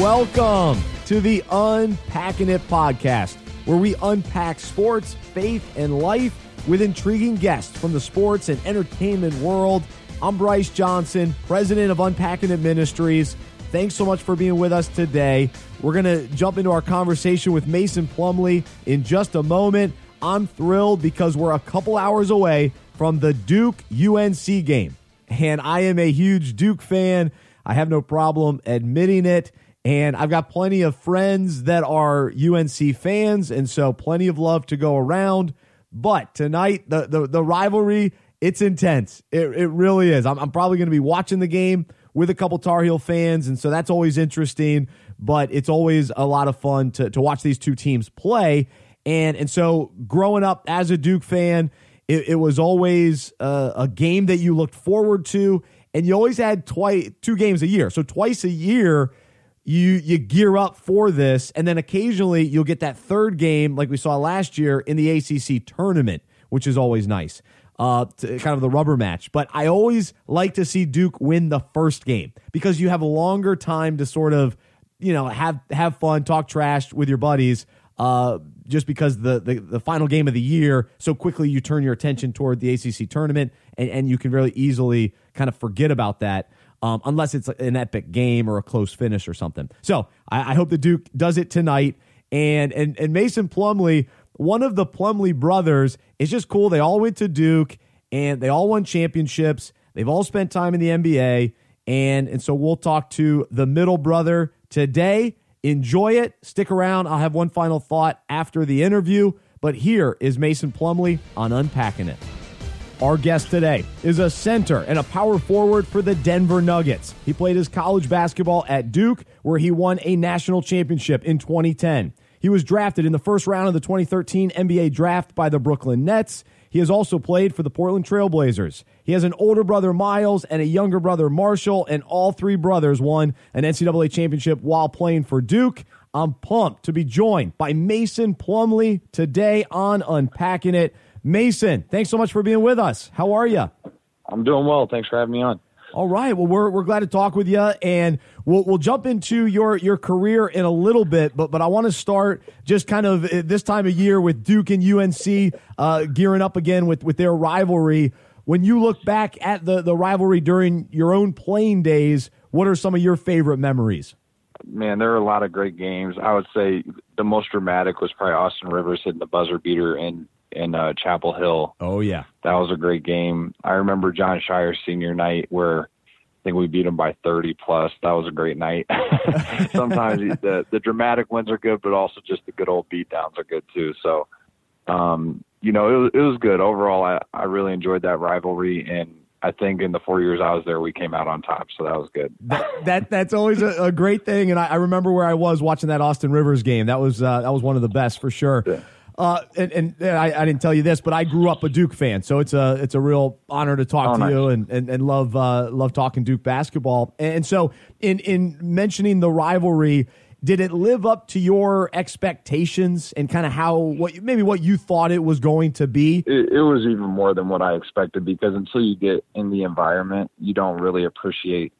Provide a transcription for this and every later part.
Welcome to the Unpacking It podcast, where we unpack sports, faith, and life with intriguing guests from the sports and entertainment world. I'm Bryce Johnson, president of Unpacking It Ministries. Thanks so much for being with us today. We're going to jump into our conversation with Mason Plumlee in just a moment. I'm thrilled because we're a couple hours away from the Duke UNC game. And I am a huge Duke fan. I have no problem admitting it. And I've got plenty of friends that are UNC fans, and so plenty of love to go around. But tonight, the the, the rivalry, it's intense. It, it really is. I'm, I'm probably going to be watching the game with a couple Tar Heel fans, and so that's always interesting. But it's always a lot of fun to, to watch these two teams play. And and so growing up as a Duke fan, it, it was always a, a game that you looked forward to, and you always had twice two games a year. So twice a year you you gear up for this, and then occasionally you'll get that third game like we saw last year in the ACC tournament, which is always nice. Uh, kind of the rubber match, but I always like to see Duke win the first game because you have a longer time to sort of, you know, have have fun, talk trash with your buddies. Uh, just because the, the the final game of the year, so quickly you turn your attention toward the ACC tournament, and, and you can really easily kind of forget about that um, unless it's an epic game or a close finish or something. So I, I hope the Duke does it tonight. And, and, and Mason Plumlee, one of the Plumlee brothers, is just cool. They all went to Duke and they all won championships. They've all spent time in the NBA. And, and so we'll talk to the middle brother today. Enjoy it. Stick around. I'll have one final thought after the interview. But here is Mason Plumlee on Unpacking It. Our guest today is a center and a power forward for the Denver Nuggets. He played his college basketball at Duke, where he won a national championship in 2010. He was drafted in the first round of the 2013 NBA draft by the Brooklyn Nets. He has also played for the Portland Trailblazers. He has an older brother, Miles, and a younger brother, Marshall, and all three brothers won an NCAA championship while playing for Duke. I'm pumped to be joined by Mason Plumlee today on Unpacking It. Mason, thanks so much for being with us. How are you? I'm doing well. Thanks for having me on. All right. Well, we're, we're glad to talk with you, and we'll we'll jump into your your career in a little bit. But but I want to start just kind of this time of year with Duke and UNC uh, gearing up again with with their rivalry. When you look back at the the rivalry during your own playing days, what are some of your favorite memories? Man, there are a lot of great games. I would say the most dramatic was probably Austin Rivers hitting the buzzer beater in in uh, Chapel Hill. Oh yeah, that was a great game. I remember Jon Scheyer's senior night where I think we beat them by 30 plus. That was a great night. Sometimes the the dramatic wins are good, but also just the good old beatdowns are good too. So, um, you know, it was, it was good overall. I I really enjoyed that rivalry and. I think in the four years I was there, we came out on top, so that was good. that, that that's always a, a, great thing, and I, I, remember where I was watching that Austin Rivers game. That was uh, that was one of the best for sure. Yeah. Uh, and, and, and I, I, didn't tell you this, but I grew up a Duke fan, so it's a it's a real honor to talk oh, to nice. you and, and, and love uh, love talking Duke basketball. And so, in in mentioning the rivalry, did it live up to your expectations and kind of how what maybe what you thought it was going to be? It, it was even more than what I expected because until you get in the environment, you don't really appreciate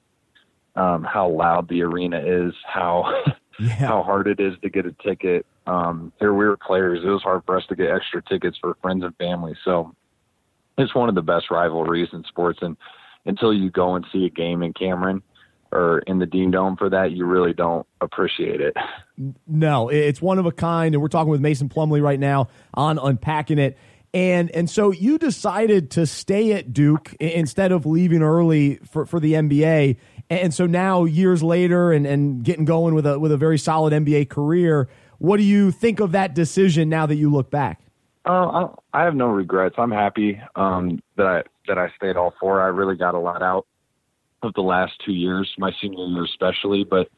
um, how loud the arena is, how yeah. how hard it is to get a ticket um, we were players. It was hard for us to get extra tickets for friends and family. So it's one of the best rivalries in sports. And until you go and see a game in Cameron or in the Dean Dome for that, you really don't appreciate it. No, it's one of a kind. And we're talking with Mason Plumlee right now on Unpacking It. And and so you decided to stay at Duke instead of leaving early for, for the NBA. And so now years later and, and getting going with a with a very solid NBA career, what do you think of that decision now that you look back? Uh, I have no regrets. I'm happy um, that I that I stayed all four. I really got a lot out of the last two years, my senior year especially. But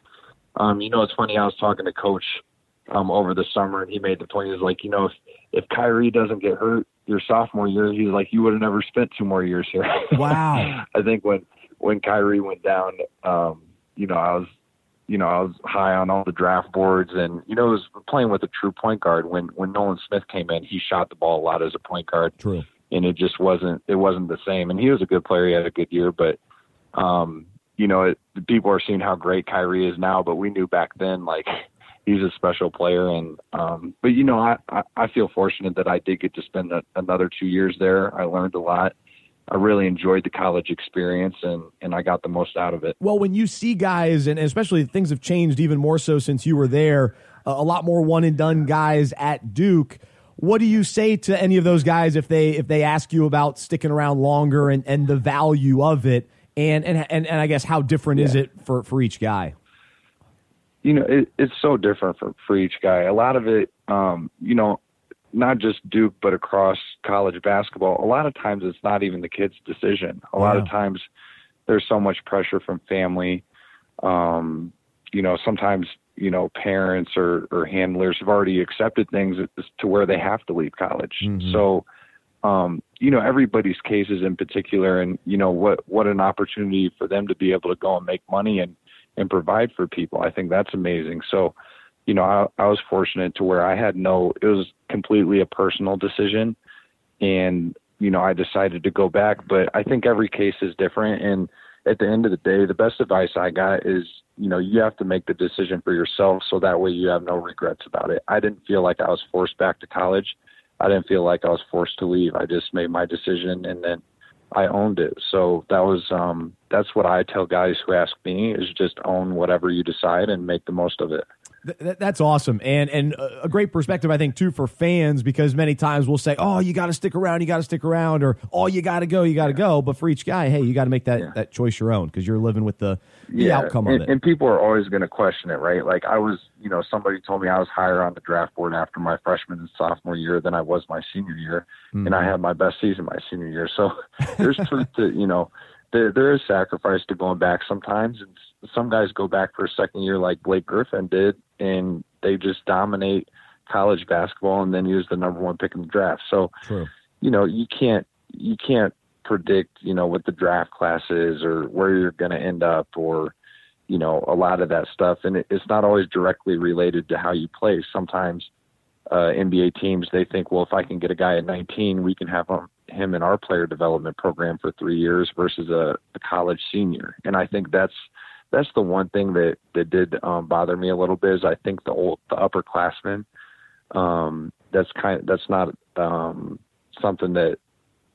um, you know, it's funny. I was talking to Coach um, over the summer, and he made the point. He's like, you know, if if Kyrie doesn't get hurt your sophomore year, he's like, you would have never spent two more years here. Wow. I think when when Kyrie went down, um, you know, I was you know, I was high on all the draft boards and, you know, was playing with a true point guard. When, when Nolan Smith came in, he shot the ball a lot as a point guard. True. And it just wasn't, it wasn't the same. And he was a good player. He had a good year, but, um, you know, it, people are seeing how great Kyrie is now, but we knew back then, like, he's a special player. And, um, but, you know, I, I, I feel fortunate that I did get to spend a, another two years there. I learned a lot. I really enjoyed the college experience and, and I got the most out of it. Well, when you see guys, and especially things have changed even more so since you were there, a lot more one and done guys at Duke. What do you say to any of those guys if they if they ask you about sticking around longer and, and the value of it? And, and and and I guess how different yeah. is it for, for each guy? You know, it, it's so different for, for each guy. A lot of it, um, you know, not just Duke, but across college basketball, a lot of times it's not even the kid's decision. A yeah. lot of times there's so much pressure from family. Um, you know, sometimes, you know, parents or, or handlers have already accepted things to where they have to leave college. Mm-hmm. So, um, you know, everybody's cases in particular and, you know, what, what an opportunity for them to be able to go and make money and, and provide for people. I think that's amazing. So, you know, I, I was fortunate to where I had no, it was completely a personal decision. And, you know, I decided to go back, but I think every case is different. And at the end of the day, the best advice I got is, you know, you have to make the decision for yourself so that way you have no regrets about it. I didn't feel like I was forced back to college. I didn't feel like I was forced to leave. I just made my decision and then I owned it. So that was um that's what I tell guys who ask me is just own whatever you decide and make the most of it. Th- that's awesome, and and a great perspective, I think, too, for fans because many times we'll say, "Oh, you got to stick around, you got to stick around," or "Oh, you got to go, you got to yeah. go." But for each guy, hey, you got to make that yeah. that choice your own because you're living with the, the yeah. outcome and, of it. And people are always going to question it, right? Like I was, you know, somebody told me I was higher on the draft board after my freshman and sophomore year than I was my senior year, mm-hmm. and I had my best season my senior year. So there's truth to you know there there is sacrifice to going back sometimes, and some guys go back for a second year like Blake Griffin did, and they just dominate college basketball, and then he was the number one pick in the draft. So, True. you know, you can't you can't predict, you know, what the draft class is or where you're going to end up or you know a lot of that stuff and it, it's not always directly related to how you play sometimes uh, NBA teams they think well if I can get a guy at 19 we can have him him in our player development program for 3 years versus a, a college senior and I think that's that's the one thing that that did um, bother me a little bit is I think the old the upperclassmen um, that's kind of, that's not um, something that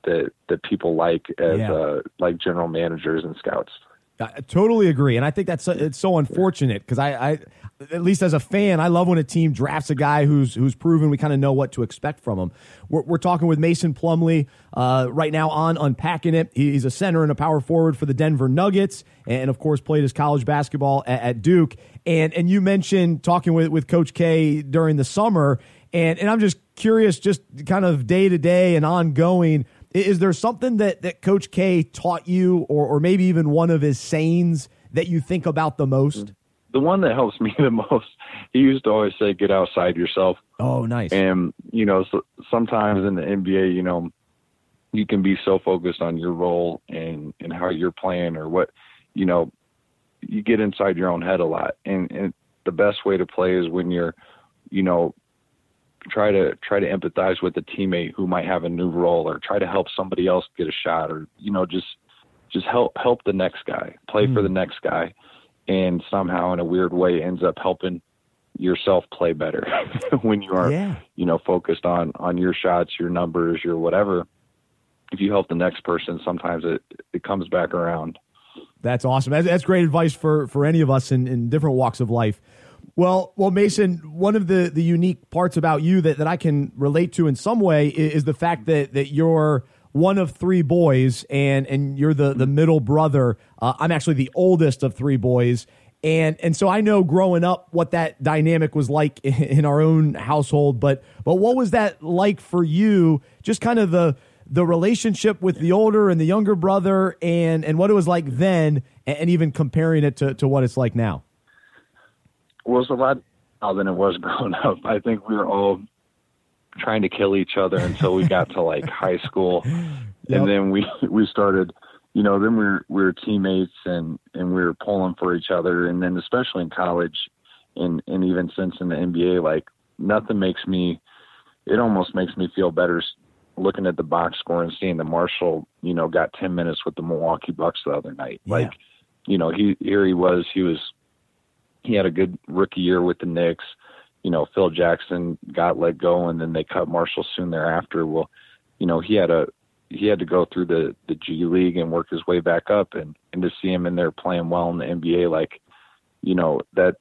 that that people like as yeah. uh, like general managers and scouts. I totally agree, and I think that's it's so unfortunate because I, I, at least as a fan, I love when a team drafts a guy who's who's proven we kind of know what to expect from him. We're, we're talking with Mason Plumlee uh, right now on unpacking it. He's a center and a power forward for the Denver Nuggets, and of course played his college basketball at, at Duke. And and you mentioned talking with with Coach K during the summer, and and I'm just curious, just kind of day to day and ongoing is there something that, that Coach K taught you, or, or maybe even one of his sayings that you think about the most? The one that helps me the most, he used to always say, get outside yourself. Oh, nice. And, you know, so, sometimes in the NBA, you know, you can be so focused on your role and, and how you're playing or what, you know, you get inside your own head a lot. And, and the best way to play is when you're, you know, try to try to empathize with a teammate who might have a new role or try to help somebody else get a shot or you know just just help help the next guy play mm. for the next guy and somehow in a weird way ends up helping yourself play better when you are yeah. you know focused on on your shots your numbers your whatever. If you help the next person sometimes it it comes back around. That's awesome. That's, that's great advice for for any of us in in different walks of life. Well, well, Mason, one of the, the unique parts about you that, that I can relate to in some way is, is the fact that, that you're one of three boys and, and you're the, the middle brother. Uh, I'm actually the oldest of three boys. And, and so I know growing up what that dynamic was like in, our own household, but, but what was that like for you? Just kind of the, the relationship with the older and the younger brother and, and what it was like then and even comparing it to, to what it's like now was a lot now than it was growing up. I think we were all trying to kill each other until we got to like high school, yep. and then we we started. You know, then we were we were teammates and and we were pulling for each other, and then especially in college, and and even since in the NBA, like nothing makes me. It almost makes me feel better looking at the box score and seeing that Marshall, you know, got 10 minutes with the Milwaukee Bucks the other night. Yeah. Like you know, he here he was. He was he had a good rookie year with the Knicks. You know, Phil Jackson got let go, and then they cut Marshall soon thereafter. Well, you know, he had a he had to go through the the G League and work his way back up, and and to see him in there playing well in the NBA, like, you know, that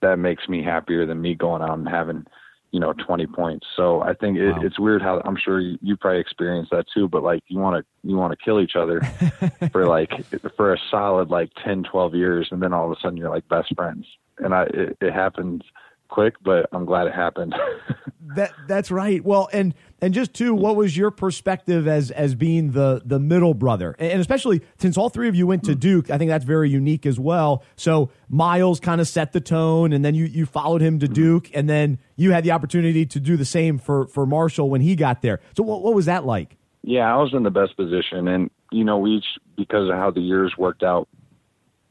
that makes me happier than me going out and having you know 20 points so i think it, wow. it's weird how i'm sure you, you probably experienced that too but like you want to you want to kill each other for like for a solid like 10 12 years and then all of a sudden you're like best friends and i it, it happens quick, but I'm glad it happened. that that's right. Well, and and just too, what was your perspective as as being the the middle brother, and especially since all three of you went to hmm. Duke, I think that's very unique as well. So Miles kind of set the tone, and then you you followed him to hmm. Duke, and then you had the opportunity to do the same for for Marshall when he got there. So what what was that like? Yeah, I was in the best position, and you know, we each because of how the years worked out,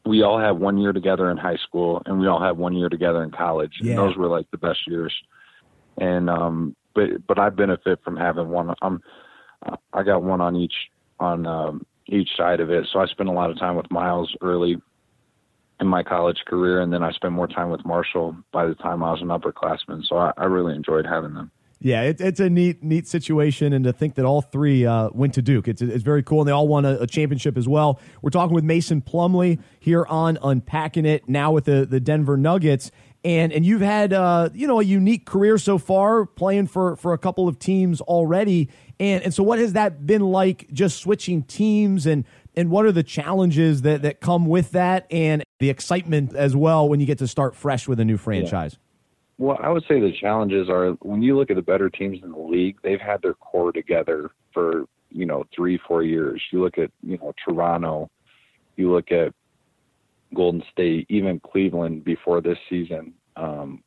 we all had one year together in high school and we all had one year together in college. Yeah. and those were like the best years. And um but but i benefit from having one i'm i got one on each on um each side of it. So i spent a lot of time with miles early in my college career and then i spent more time with marshall by the time i was an upperclassman. So i, I really enjoyed having them yeah, it, it's a neat, neat situation, and to think that all three uh, went to Duke, it's, it's very cool, and they all won a, a, championship as well. We're talking with Mason Plumlee here on Unpacking It now with the the Denver Nuggets, and and you've had uh, you know a unique career so far, playing for for a couple of teams already, and and so what has that been like, just switching teams, and and what are the challenges that that come with that, and the excitement as well when you get to start fresh with a new franchise. Yeah. Well, I would say the challenges are when you look at the better teams in the league, they've had their core together for, you know, three, four years. You look at, you know, Toronto, you look at Golden State, even Cleveland before this season. Um,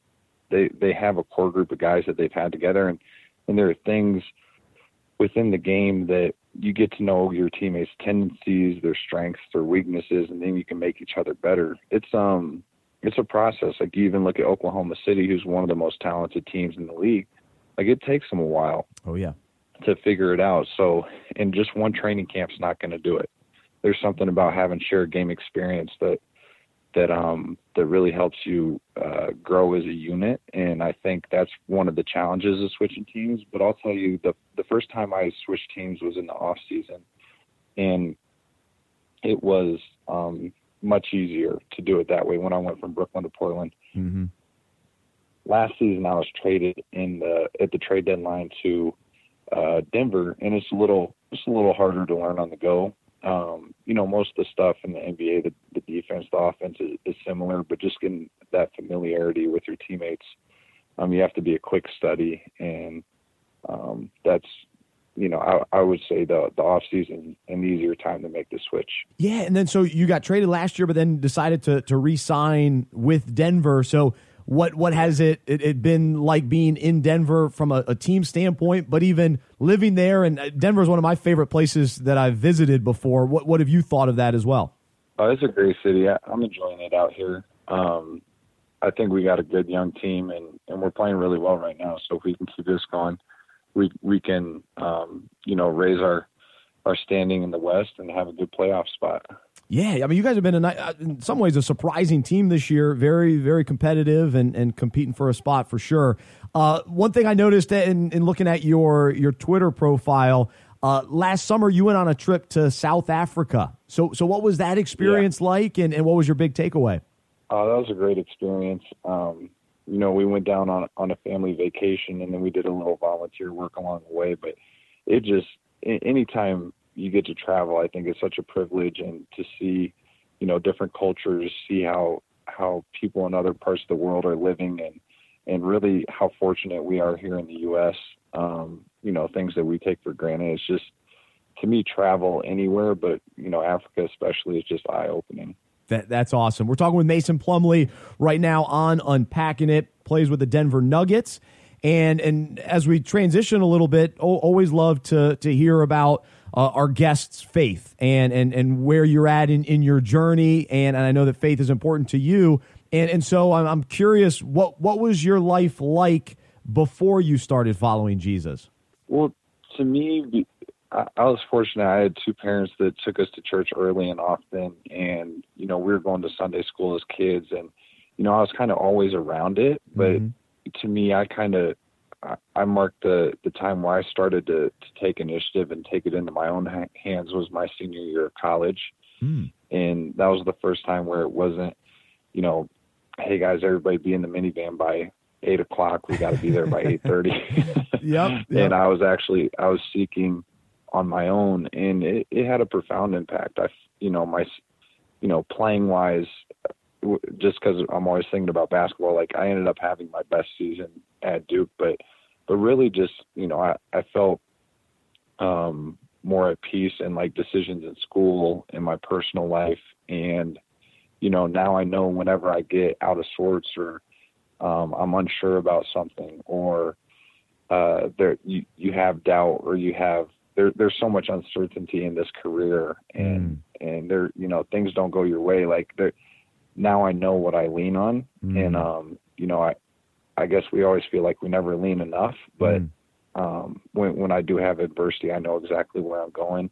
they they have a core group of guys that they've had together and, and there are things within the game that you get to know your teammates' tendencies, their strengths, their weaknesses, and then you can make each other better. It's um it's a process. Like you even look at Oklahoma City, who's one of the most talented teams in the league. Like it takes them a while. Oh yeah. To figure it out. So, and just one training camp's not going to do it. There's something about having shared game experience that that um that really helps you uh, grow as a unit. And I think that's one of the challenges of switching teams. But I'll tell you, the the first time I switched teams was in the off season, and it was um much easier to do it that way when I went from Brooklyn to Portland. Mm-hmm. Last season, I was traded in the at the trade deadline to uh, Denver, and it's a little it's a little harder to learn on the go. Um, you know, most of the stuff in the NBA, the, the defense, the offense is, is similar, but just getting that familiarity with your teammates, um, you have to be a quick study, and um, that's you know, I, I, would say the the off season an easier time to make the switch. Yeah, and then so you got traded last year, but then decided to to re-sign with Denver. So what what has it, it, it been like being in Denver from a, a, team standpoint, but even living there? And uh, Denver is one of my favorite places that I've visited before. What what have you thought of that as well? Oh, it's a great city. I, am enjoying it out here. Um, I think we got a good young team, and and we're playing really well right now. So if we can keep this going we we can um, you know raise our our standing in the West and have a good playoff spot. Yeah, I mean, you guys have been a, uh, in some ways a surprising team this year. Very, very competitive and, and competing for a spot for sure. Uh, one thing I noticed in, in looking at your your Twitter profile uh, last summer, you went on a trip to South Africa. So, so what was that experience yeah. like, and, and what was your big takeaway? Uh, that was a great experience. Um, you know, we went down on on a family vacation and then we did a little volunteer work along the way. But it just anytime you get to travel, I think it's such a privilege and to see, you know, different cultures, see how how people in other parts of the world are living and and really how fortunate we are here in the U.S. Um, you know, things that we take for granted. It's just to me, travel anywhere, but you know, Africa especially is just eye opening. That, that's awesome. We're talking with Mason Plumlee right now on Unpacking It, plays with the Denver Nuggets. And and as we transition a little bit, always love to to hear about uh, our guests' faith and and and where you're at in, in your journey. And, and I know that faith is important to you. And and so I'm, I'm curious, what what was your life like before you started following Jesus? Well, to me, I, I was fortunate. I had two parents that took us to church early and often, and you know we were going to Sunday school as kids, and you know I was kind of always around it. But mm-hmm. to me, I kind of I, I marked the the time where I started to to take initiative and take it into my own ha- hands was my senior year of college, mm. and that was the first time where it wasn't, you know, hey guys, everybody be in the minivan by eight o'clock. We got to be there by eight thirty. yep, yep. And I was actually I was seeking on my own, and it, it had a profound impact. I, you know, my, you know, playing wise, just because I'm always thinking about basketball. Like I ended up having my best season at Duke, but but really just you know I I felt um more at peace and like decisions in school in my personal life and you know now I know whenever I get out of sorts or um, I'm unsure about something or uh, there you you have doubt or you have there there's so much uncertainty in this career and mm. and there you know things don't go your way like there now I know what I lean on mm. and um you know I I guess we always feel like we never lean enough but mm. um when when I do have adversity I know exactly where I'm going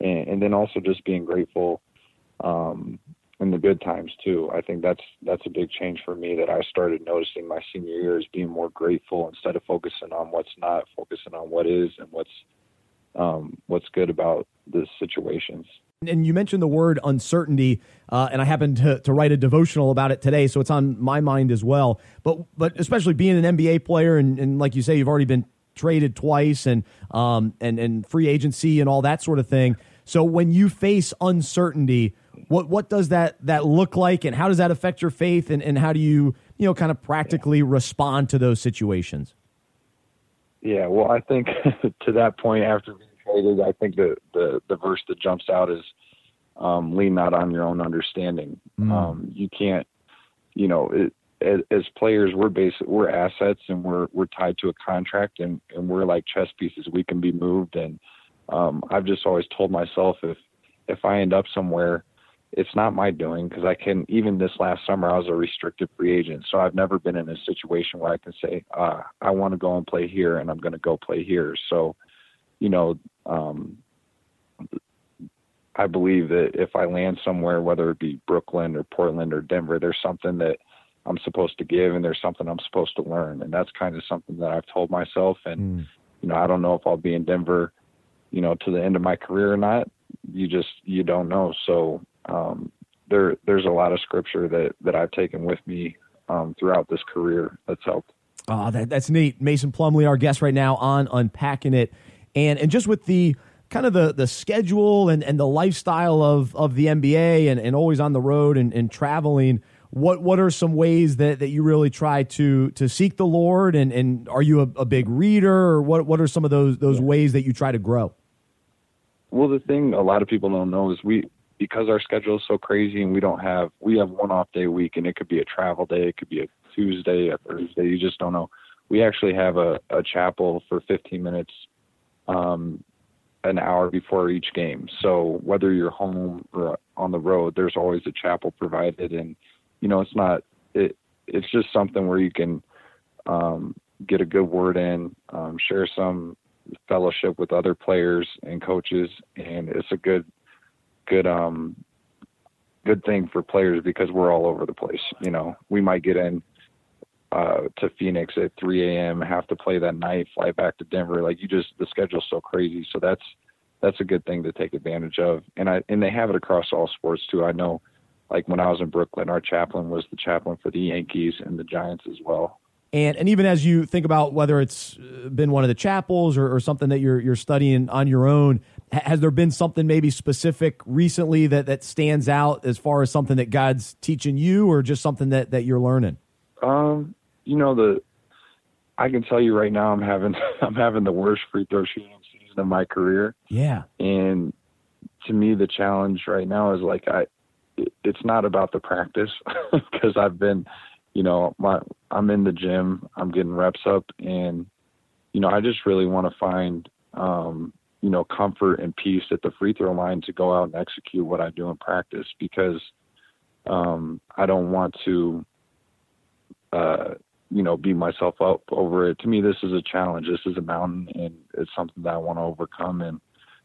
and, and then also just being grateful um in the good times too. I think that's that's a big change for me that I started noticing my senior year is being more grateful instead of focusing on what's not, focusing on what is and what's um, what's good about the situations. And you mentioned the word uncertainty, uh, and I happened to, to write a devotional about it today, so it's on my mind as well. But but especially being an NBA player, and, and like you say, you've already been traded twice, and um and and free agency and all that sort of thing. So when you face uncertainty, what what does that that look like, and how does that affect your faith, and, and how do you you know kind of practically respond to those situations? Yeah, well, I think to that point, after I think the the, the verse that jumps out is um, lean not on your own understanding. Mm. Um, you can't, you know, it, as, as, players, we're basic, we're assets, and we're we're tied to a contract, and and we're like chess pieces. We can be moved, and um, I've just always told myself if if I end up somewhere it's not my doing because I can. Even this last summer, I was a restricted free agent, so I've never been in a situation where I can say, uh, "I want to go and play here, and I'm going to go play here." So, you know, um, I believe that if I land somewhere, whether it be Brooklyn or Portland or Denver, there's something that I'm supposed to give, and there's something I'm supposed to learn, and that's kind of something that I've told myself. And mm. you know, I don't know if I'll be in Denver, you know, to the end of my career or not. You just you don't know. So um, there there's a lot of scripture that that I've taken with me um, throughout this career that's helped. Oh, that, that's neat. Mason Plumlee, our guest right now on Unpacking It, and and just with the kind of the the schedule and, and the lifestyle of of the NBA and, and always on the road and, and traveling. What what are some ways that, that you really try to to seek the Lord and, and are you a, a big reader or what what are some of those those yeah. ways that you try to grow? Well, the thing a lot of people don't know is we because our schedule is so crazy and we don't have we have one off day a week and it could be a travel day, it could be a Tuesday, a Thursday, you just don't know. We actually have a, a chapel for 15 minutes, um, an hour before each game. So whether you're home or on the road, there's always a chapel provided, and you know it's not it. It's just something where you can um, get a good word in, um, share some fellowship with other players and coaches, and it's a good good um good thing for players because we're all over the place. You know, we might get in uh, to Phoenix at 3 a.m., have to play that night, fly back to Denver. Like you just the schedule's so crazy. So that's that's a good thing to take advantage of. And I and they have it across all sports too. I know, like when I was in Brooklyn, our chaplain was the chaplain for the Yankees and the Giants as well. And and even as you think about whether it's been one of the chapels or, or something that you're you're studying on your own, has there been something maybe specific recently that that stands out as far as something that God's teaching you, or just something that that you're learning? Um, you know the, I can tell you right now, I'm having I'm having the worst free throw shooting season of my career. Yeah, and to me, the challenge right now is like I, it's not about the practice because I've been, you know, my I'm in the gym, I'm getting reps up, and you know, I just really want to find um, you know, comfort and peace at the free throw line to go out and execute what I do in practice because um, I don't want to, uh, you know, beat myself up over it. To me, this is a challenge. This is a mountain, and it's something that I want to overcome. And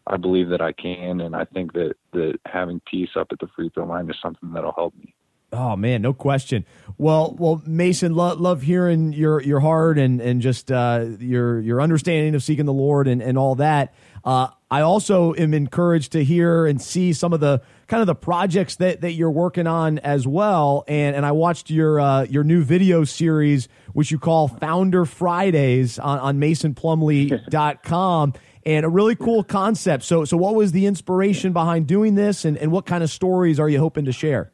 I believe that I can, and I think that that having peace up at the free throw line is something that'll help me. Oh man, no question. Well, well, Mason, lo- love hearing your your heart and and just uh, your your understanding of seeking the Lord and and all that. Uh, I also am encouraged to hear and see some of the kind of the projects that that you're working on as well. And and I watched your uh, your new video series, which you call Founder Fridays on, on MasonPlumlee.com. and a really cool concept. So so what was the inspiration behind doing this and, and what kind of stories are you hoping to share?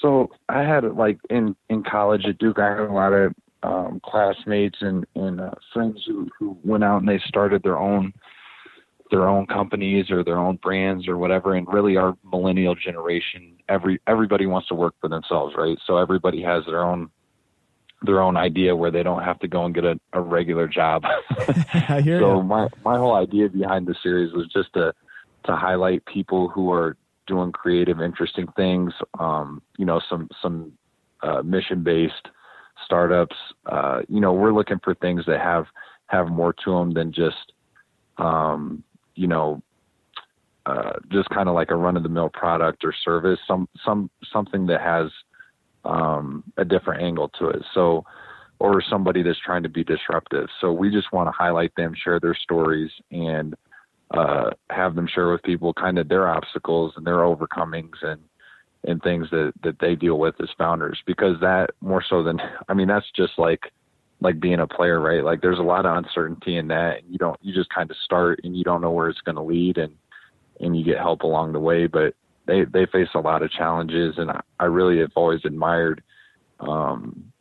so I had like in in college at Duke, I had a lot of um, classmates and and uh, friends who who went out and they started their own their own companies or their own brands or whatever. And really, our millennial generation, every everybody wants to work for themselves, right? So everybody has their own their own idea where they don't have to go and get a, a regular job. I hear so you. my my whole idea behind the series was just to to highlight people who are doing creative, interesting things. Um, you know, some some uh, mission based startups. Uh, you know, we're looking for things that have have more to them than just um, you know uh, just kind of like a run of the mill product or service. Some some something that has um, a different angle to it. So or somebody that's trying to be disruptive. So we just want to highlight them, share their stories, and uh, have them share with people kind of their obstacles and their overcomings and and things that that they deal with as founders because that more so than I mean that's just like like being a player right like there's a lot of uncertainty in that you don't you just kind of start and you don't know where it's going to lead and and you get help along the way but they they face a lot of challenges and I, I really have always admired um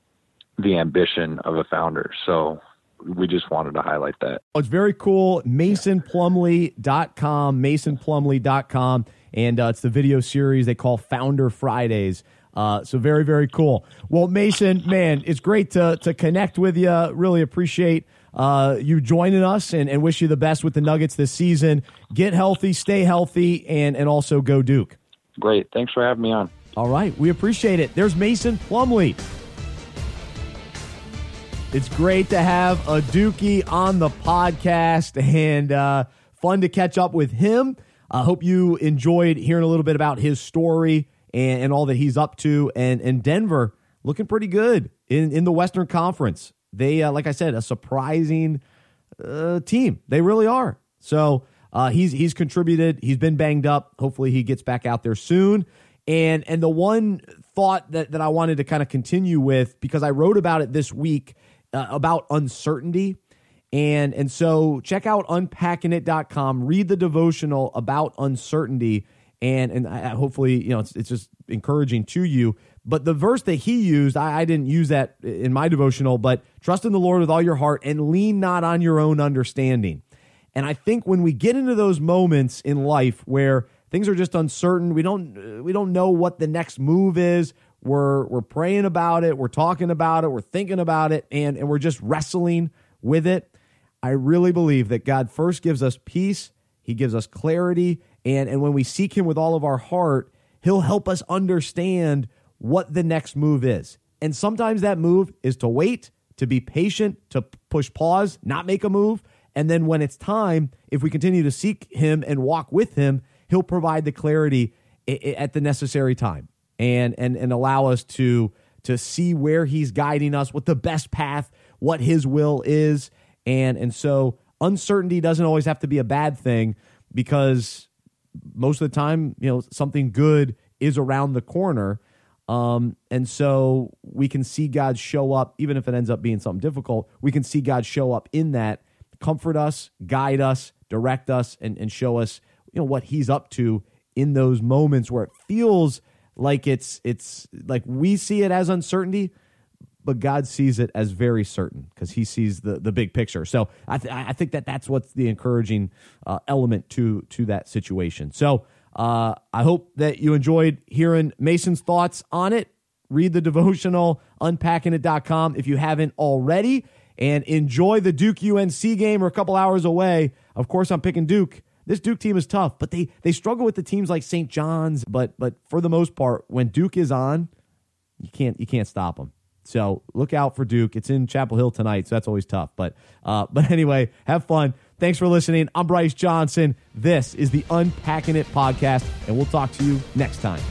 the ambition of a founder so we just wanted to highlight that. Oh, it's very cool. MasonPlumlee.com, MasonPlumlee.com. And uh, it's the video series they call Founder Fridays. Uh, so very, very cool. Well, Mason, man, it's great to, to connect with you. Really appreciate uh, you joining us and, and wish you the best with the Nuggets this season. Get healthy, stay healthy, and, and also go Duke. Great. Thanks for having me on. All right. We appreciate it. There's Mason Plumlee. It's great to have a Dookie on the podcast and uh, fun to catch up with him. I hope you enjoyed hearing a little bit about his story and, and all that he's up to. And, and Denver looking pretty good in, in the Western Conference. They, uh, like I said, a surprising uh, team. They really are. So uh, he's he's contributed. He's been banged up. Hopefully, he gets back out there soon. And and the one thought that that I wanted to kind of continue with because I wrote about it this week uh, about uncertainty. And and so check out unpackingit.com, read the devotional about uncertainty and and I, hopefully, you know, it's it's just encouraging to you. But the verse that he used, I, I didn't use that in my devotional, but trust in the Lord with all your heart and lean not on your own understanding. And I think when we get into those moments in life where things are just uncertain, we don't we don't know what the next move is, we're we're praying about it, we're talking about it, we're thinking about it, and, and we're just wrestling with it. I really believe that God first gives us peace, He gives us clarity, and, and when we seek Him with all of our heart, He'll help us understand what the next move is. And sometimes that move is to wait, to be patient, to push pause, not make a move. And then when it's time, if we continue to seek Him and walk with Him, He'll provide the clarity at the necessary time and and and allow us to to see where he's guiding us, what the best path, what his will is. And and so uncertainty doesn't always have to be a bad thing because most of the time, you know, something good is around the corner. Um, and so we can see God show up, even if it ends up being something difficult, we can see God show up in that, comfort us, guide us, direct us, and, and show us, you know, what he's up to in those moments where it feels like it's it's like we see it as uncertainty but God sees it as very certain because He sees the the big picture. So I th- I think that that's what's the encouraging uh, element to to that situation. So uh, I hope that you enjoyed hearing Mason's thoughts on it. Read the devotional unpackingit.com if you haven't already, and enjoy the Duke UNC game. We're a couple hours away. Of course, I'm picking Duke this Duke team is tough, but they they struggle with the teams like St. John's. But but for the most part, when Duke is on, you can't you can't stop them. So look out for Duke. It's in Chapel Hill tonight, so that's always tough. But uh, but anyway, have fun. Thanks for listening. I'm Bryce Johnson. This is the Unpacking It podcast, and we'll talk to you next time.